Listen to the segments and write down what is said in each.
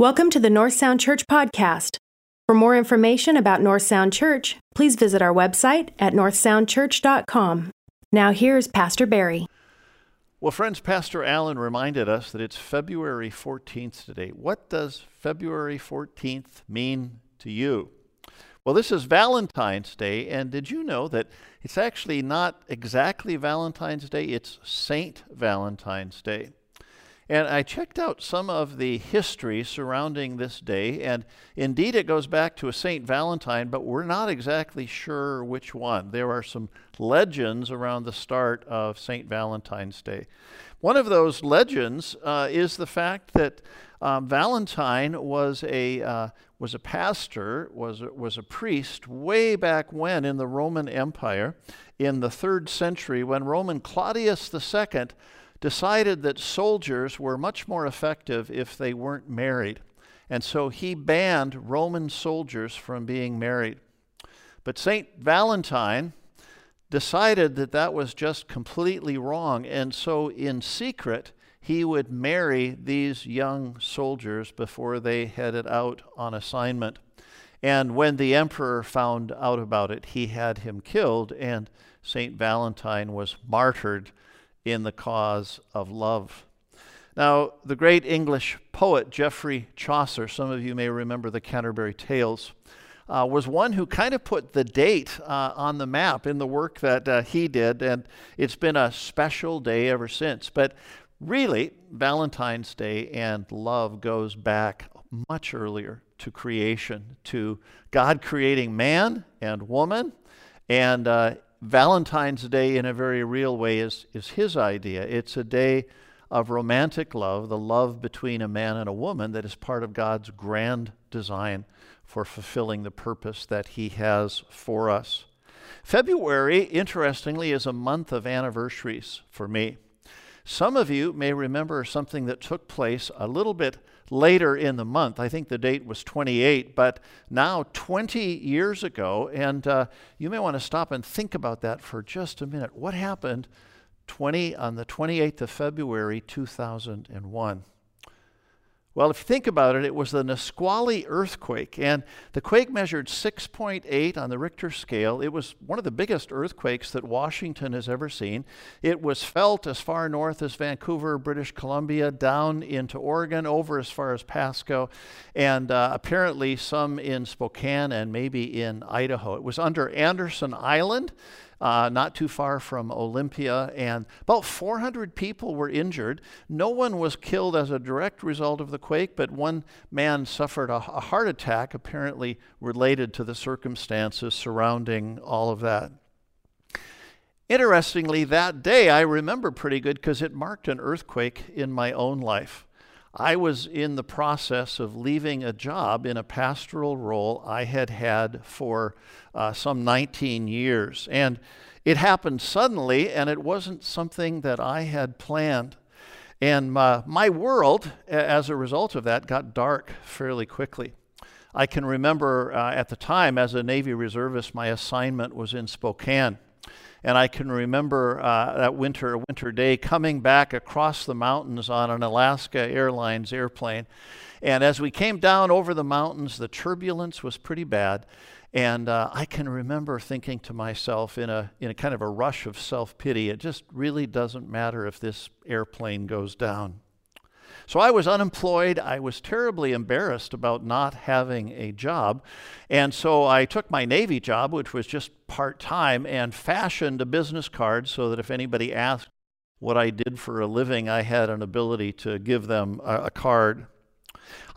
Welcome to the North Sound Church podcast. For more information about North Sound Church, please visit our website at northsoundchurch.com. Now, here's Pastor Barry. Well, friends, Pastor Allen reminded us that it's February 14th today. What does February 14th mean to you? Well, this is Valentine's Day, and did you know that it's actually not exactly Valentine's Day, it's Saint Valentine's Day? And I checked out some of the history surrounding this day, and indeed it goes back to a St. Valentine, but we're not exactly sure which one. There are some legends around the start of St. Valentine's Day. One of those legends uh, is the fact that um, Valentine was a, uh, was a pastor, was a, was a priest way back when in the Roman Empire in the third century when Roman Claudius II decided that soldiers were much more effective if they weren't married. And so he banned Roman soldiers from being married. But St. Valentine decided that that was just completely wrong. And so, in secret, he would marry these young soldiers before they headed out on assignment. And when the emperor found out about it, he had him killed, and St. Valentine was martyred in the cause of love. Now, the great English poet Geoffrey Chaucer, some of you may remember the Canterbury Tales, uh, was one who kind of put the date uh, on the map in the work that uh, he did, and it's been a special day ever since. But really, Valentine's Day and love goes back much earlier to creation, to God creating man and woman, and uh, Valentine's Day, in a very real way, is, is his idea. It's a day of romantic love, the love between a man and a woman that is part of God's grand design for fulfilling the purpose that he has for us. February, interestingly, is a month of anniversaries for me. Some of you may remember something that took place a little bit later in the month. I think the date was 28, but now 20 years ago, and uh, you may want to stop and think about that for just a minute. What happened 20 on the 28th of February 2001? Well, if you think about it, it was the Nisqually earthquake, and the quake measured 6.8 on the Richter scale. It was one of the biggest earthquakes that Washington has ever seen. It was felt as far north as Vancouver, British Columbia, down into Oregon, over as far as Pasco, and uh, apparently some in Spokane and maybe in Idaho. It was under Anderson Island uh, not too far from Olympia, and about 400 people were injured. No one was killed as a direct result of the quake, but one man suffered a, a heart attack, apparently related to the circumstances surrounding all of that. Interestingly, that day I remember pretty good because it marked an earthquake in my own life. I was in the process of leaving a job in a pastoral role I had had for uh, some 19 years. And it happened suddenly, and it wasn't something that I had planned. And my, my world, as a result of that, got dark fairly quickly. I can remember uh, at the time, as a Navy reservist, my assignment was in Spokane. And I can remember uh, that winter, winter day, coming back across the mountains on an Alaska Airlines airplane. And as we came down over the mountains, the turbulence was pretty bad. And uh, I can remember thinking to myself in a, in a kind of a rush of self pity, it just really doesn't matter if this airplane goes down. So I was unemployed. I was terribly embarrassed about not having a job. And so I took my Navy job, which was just part time, and fashioned a business card so that if anybody asked what I did for a living, I had an ability to give them a, a card.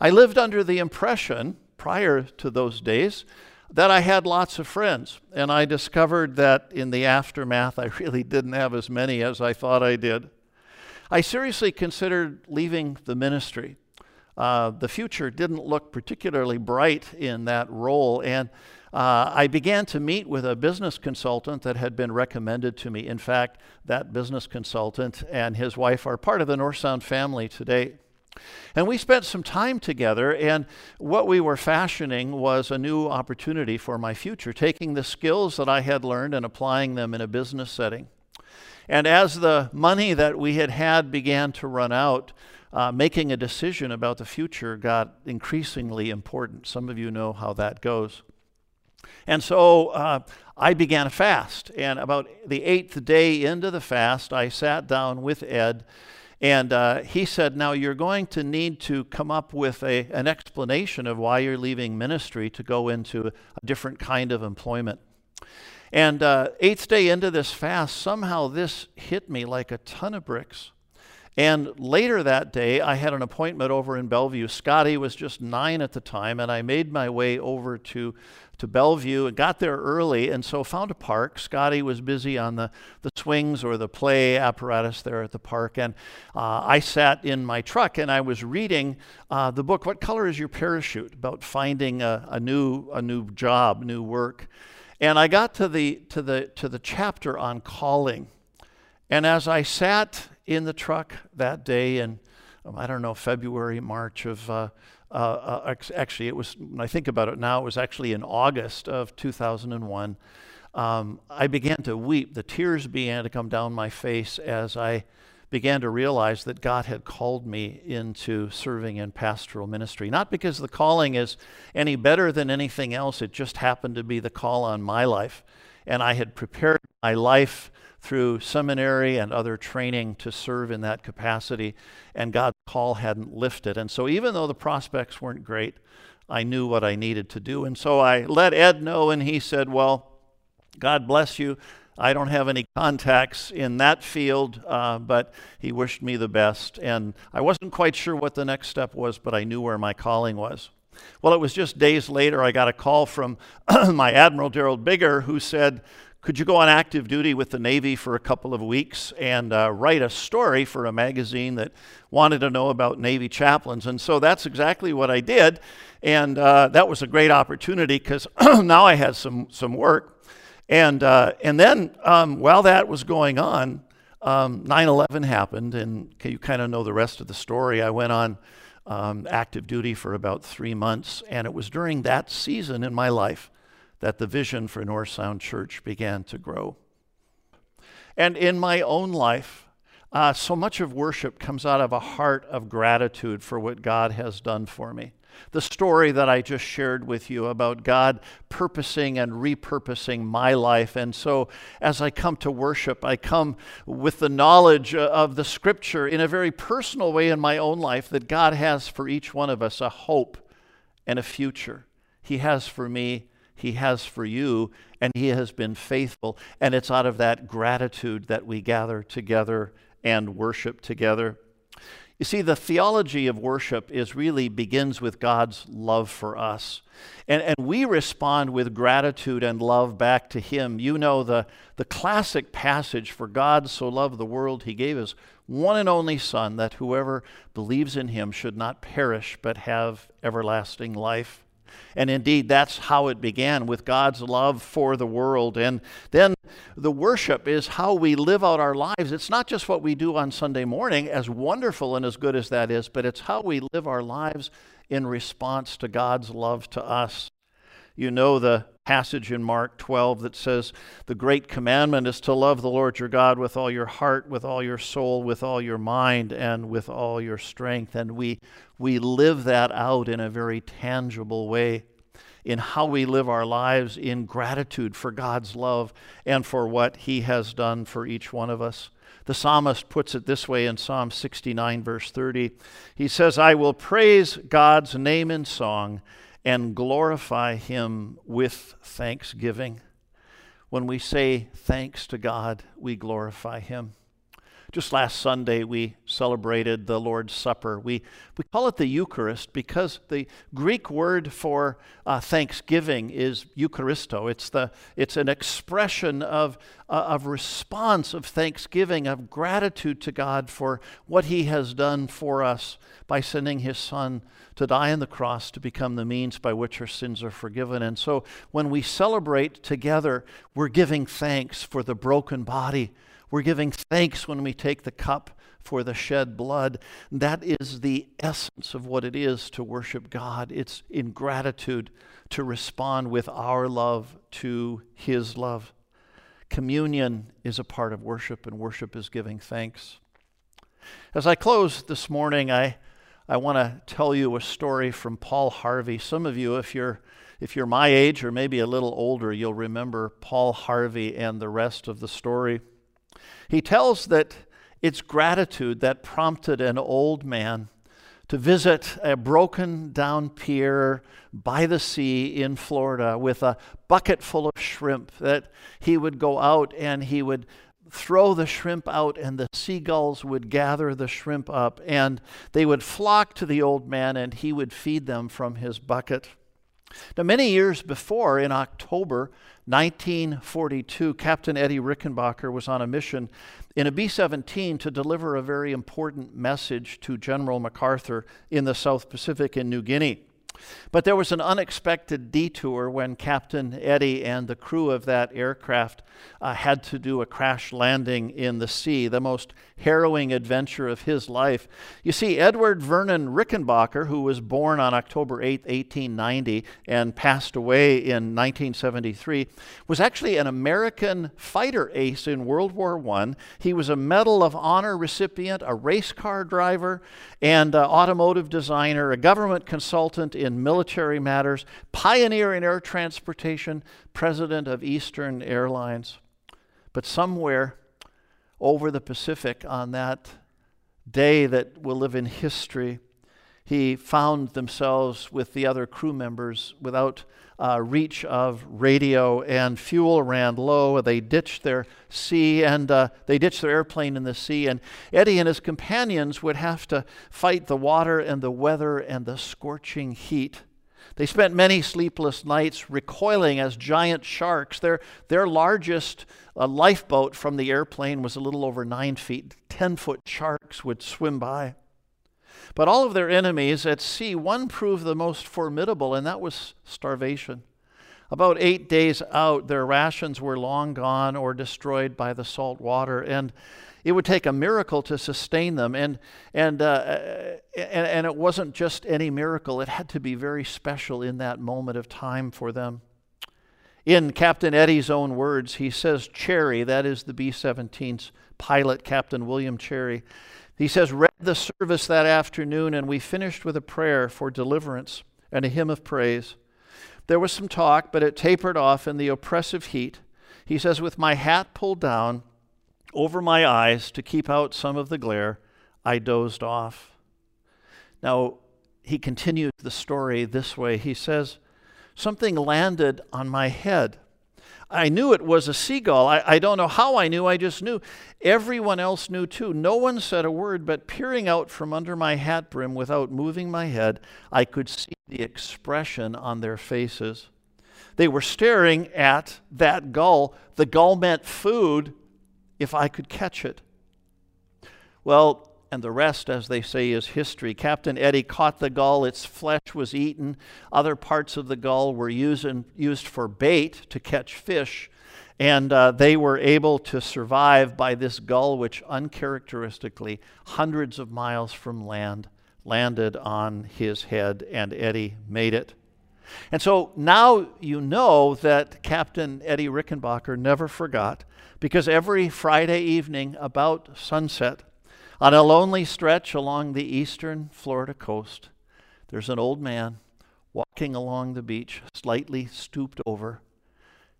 I lived under the impression, prior to those days, that I had lots of friends. And I discovered that in the aftermath, I really didn't have as many as I thought I did. I seriously considered leaving the ministry. Uh, the future didn't look particularly bright in that role, and uh, I began to meet with a business consultant that had been recommended to me. In fact, that business consultant and his wife are part of the North Sound family today. And we spent some time together, and what we were fashioning was a new opportunity for my future, taking the skills that I had learned and applying them in a business setting. And as the money that we had had began to run out, uh, making a decision about the future got increasingly important. Some of you know how that goes. And so uh, I began a fast. And about the eighth day into the fast, I sat down with Ed. And uh, he said, Now you're going to need to come up with a, an explanation of why you're leaving ministry to go into a different kind of employment. And uh, eighth day into this fast, somehow this hit me like a ton of bricks. And later that day, I had an appointment over in Bellevue. Scotty was just nine at the time, and I made my way over to, to Bellevue and got there early, and so found a park. Scotty was busy on the, the swings or the play apparatus there at the park, and uh, I sat in my truck and I was reading uh, the book, What Color is Your Parachute? about finding a, a, new, a new job, new work. And I got to the, to, the, to the chapter on calling. And as I sat in the truck that day in, um, I don't know, February, March of, uh, uh, uh, actually, it was, when I think about it now, it was actually in August of 2001. Um, I began to weep. The tears began to come down my face as I began to realize that God had called me into serving in pastoral ministry. Not because the calling is any better than anything else, it just happened to be the call on my life. And I had prepared my life through seminary and other training to serve in that capacity, and God's call hadn't lifted. And so, even though the prospects weren't great, I knew what I needed to do. And so I let Ed know, and he said, Well, God bless you. I don't have any contacts in that field, uh, but he wished me the best. And I wasn't quite sure what the next step was, but I knew where my calling was. Well, it was just days later I got a call from my Admiral Gerald Bigger, who said, could you go on active duty with the Navy for a couple of weeks and uh, write a story for a magazine that wanted to know about Navy chaplains? And so that's exactly what I did. And uh, that was a great opportunity because now I had some, some work. And, uh, and then um, while that was going on, um, 9 11 happened, and you kind of know the rest of the story. I went on um, active duty for about three months, and it was during that season in my life that the vision for North Sound Church began to grow. And in my own life, uh, so much of worship comes out of a heart of gratitude for what God has done for me. The story that I just shared with you about God purposing and repurposing my life. And so, as I come to worship, I come with the knowledge of the scripture in a very personal way in my own life that God has for each one of us a hope and a future. He has for me he has for you, and He has been faithful. And it's out of that gratitude that we gather together and worship together. You see, the theology of worship is really begins with God's love for us. And, and we respond with gratitude and love back to Him. You know the, the classic passage for God so loved the world, He gave His one and only Son, that whoever believes in Him should not perish but have everlasting life. And indeed, that's how it began with God's love for the world. And then the worship is how we live out our lives. It's not just what we do on Sunday morning, as wonderful and as good as that is, but it's how we live our lives in response to God's love to us. You know the passage in Mark 12 that says, The great commandment is to love the Lord your God with all your heart, with all your soul, with all your mind, and with all your strength. And we, we live that out in a very tangible way in how we live our lives in gratitude for God's love and for what He has done for each one of us. The psalmist puts it this way in Psalm 69, verse 30. He says, I will praise God's name in song and glorify Him with thanksgiving. When we say thanks to God, we glorify Him. Just last Sunday, we celebrated the Lord's Supper. We, we call it the Eucharist because the Greek word for uh, thanksgiving is Eucharisto. It's, the, it's an expression of, uh, of response, of thanksgiving, of gratitude to God for what He has done for us by sending His Son to die on the cross to become the means by which our sins are forgiven. And so when we celebrate together, we're giving thanks for the broken body we're giving thanks when we take the cup for the shed blood. That is the essence of what it is to worship God. It's in gratitude to respond with our love to His love. Communion is a part of worship, and worship is giving thanks. As I close this morning, I, I want to tell you a story from Paul Harvey. Some of you, if you're, if you're my age or maybe a little older, you'll remember Paul Harvey and the rest of the story. He tells that it's gratitude that prompted an old man to visit a broken down pier by the sea in Florida with a bucket full of shrimp that he would go out and he would throw the shrimp out and the seagulls would gather the shrimp up and they would flock to the old man and he would feed them from his bucket. Now, many years before, in October 1942, Captain Eddie Rickenbacker was on a mission in a B 17 to deliver a very important message to General MacArthur in the South Pacific in New Guinea. But there was an unexpected detour when Captain Eddie and the crew of that aircraft uh, had to do a crash landing in the sea, the most harrowing adventure of his life. You see, Edward Vernon Rickenbacker, who was born on October 8, 1890, and passed away in 1973, was actually an American fighter ace in World War I. He was a Medal of Honor recipient, a race car driver, and uh, automotive designer, a government consultant in military matters, pioneer in air transportation, president of Eastern Airlines. But somewhere over the Pacific on that day that will live in history, he found themselves with the other crew members without uh, reach of radio, and fuel ran low. They ditched their sea and uh, they ditched their airplane in the sea. And Eddie and his companions would have to fight the water and the weather and the scorching heat. They spent many sleepless nights recoiling as giant sharks. Their, their largest uh, lifeboat from the airplane was a little over nine feet. Ten foot sharks would swim by. But all of their enemies at sea, one proved the most formidable, and that was starvation. About eight days out, their rations were long gone or destroyed by the salt water, and it would take a miracle to sustain them. And, and, uh, and, and it wasn't just any miracle, it had to be very special in that moment of time for them. In Captain Eddie's own words, he says, Cherry, that is the B 17's pilot, Captain William Cherry, he says, read the service that afternoon, and we finished with a prayer for deliverance and a hymn of praise. There was some talk, but it tapered off in the oppressive heat. He says, with my hat pulled down over my eyes to keep out some of the glare, I dozed off. Now, he continues the story this way. He says, Something landed on my head. I knew it was a seagull. I, I don't know how I knew, I just knew. Everyone else knew too. No one said a word, but peering out from under my hat brim without moving my head, I could see the expression on their faces. They were staring at that gull. The gull meant food if I could catch it. Well, and the rest, as they say, is history. Captain Eddie caught the gull, its flesh was eaten. Other parts of the gull were used, used for bait to catch fish, and uh, they were able to survive by this gull, which uncharacteristically, hundreds of miles from land, landed on his head, and Eddie made it. And so now you know that Captain Eddie Rickenbacker never forgot, because every Friday evening about sunset, on a lonely stretch along the eastern Florida coast, there's an old man walking along the beach, slightly stooped over,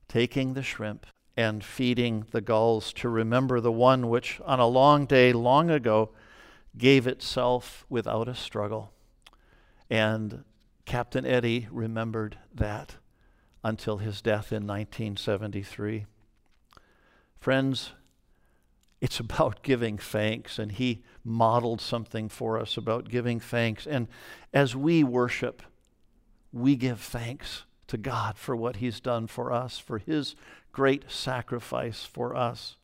taking the shrimp and feeding the gulls to remember the one which, on a long day long ago, gave itself without a struggle. And Captain Eddie remembered that until his death in 1973. Friends, it's about giving thanks, and he modeled something for us about giving thanks. And as we worship, we give thanks to God for what he's done for us, for his great sacrifice for us.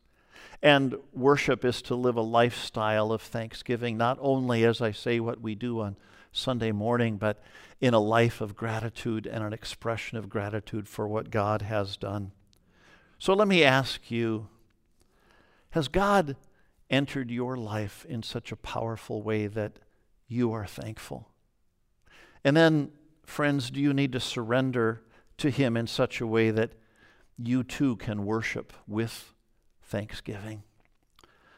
And worship is to live a lifestyle of thanksgiving, not only, as I say, what we do on Sunday morning, but in a life of gratitude and an expression of gratitude for what God has done. So let me ask you has God entered your life in such a powerful way that you are thankful? And then, friends, do you need to surrender to Him in such a way that you too can worship with thanksgiving?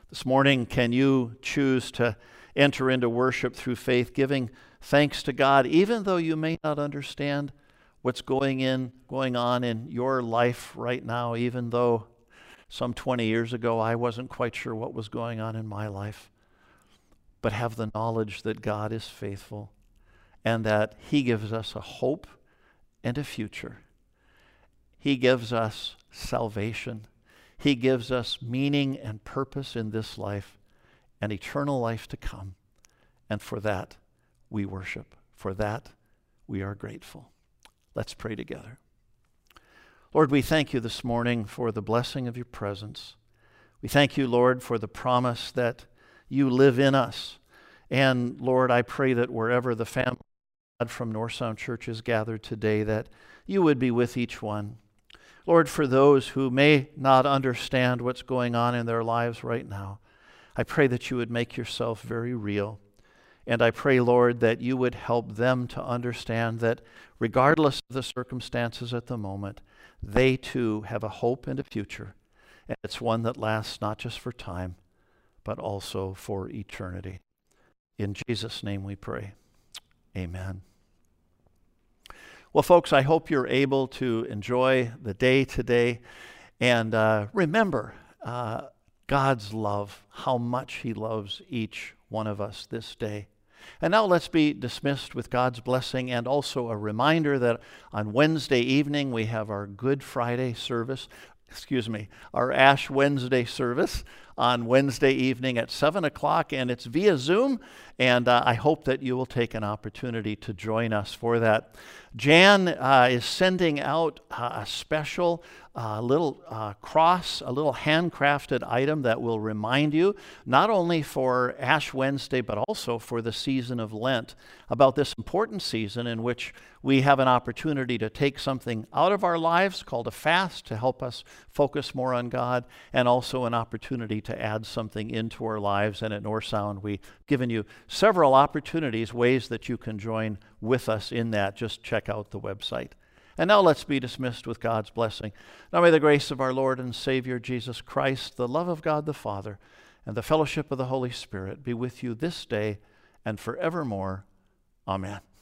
This morning, can you choose to enter into worship through faith, giving thanks to God, even though you may not understand what's going in, going on in your life right now, even though some 20 years ago I wasn't quite sure what was going on in my life, but have the knowledge that God is faithful and that He gives us a hope and a future. He gives us salvation. He gives us meaning and purpose in this life and eternal life to come. And for that, we worship. For that, we are grateful. Let's pray together. Lord, we thank you this morning for the blessing of your presence. We thank you, Lord, for the promise that you live in us. And Lord, I pray that wherever the family from North Sound Church is gathered today, that you would be with each one. Lord, for those who may not understand what's going on in their lives right now, I pray that you would make yourself very real. And I pray, Lord, that you would help them to understand that regardless of the circumstances at the moment, they too have a hope and a future. And it's one that lasts not just for time, but also for eternity. In Jesus' name we pray. Amen. Well, folks, I hope you're able to enjoy the day today. And uh, remember uh, God's love, how much He loves each one of us this day. And now let's be dismissed with God's blessing and also a reminder that on Wednesday evening we have our Good Friday service, excuse me, our Ash Wednesday service on Wednesday evening at 7 o'clock, and it's via Zoom. And uh, I hope that you will take an opportunity to join us for that. Jan uh, is sending out uh, a special uh, little uh, cross, a little handcrafted item that will remind you, not only for Ash Wednesday, but also for the season of Lent, about this important season in which we have an opportunity to take something out of our lives called a fast to help us focus more on God, and also an opportunity to add something into our lives. And at North Sound, we've given you several opportunities, ways that you can join with us in that. Just check out the website. And now let's be dismissed with God's blessing. Now may the grace of our Lord and Savior Jesus Christ, the love of God the Father, and the fellowship of the Holy Spirit be with you this day and forevermore. Amen.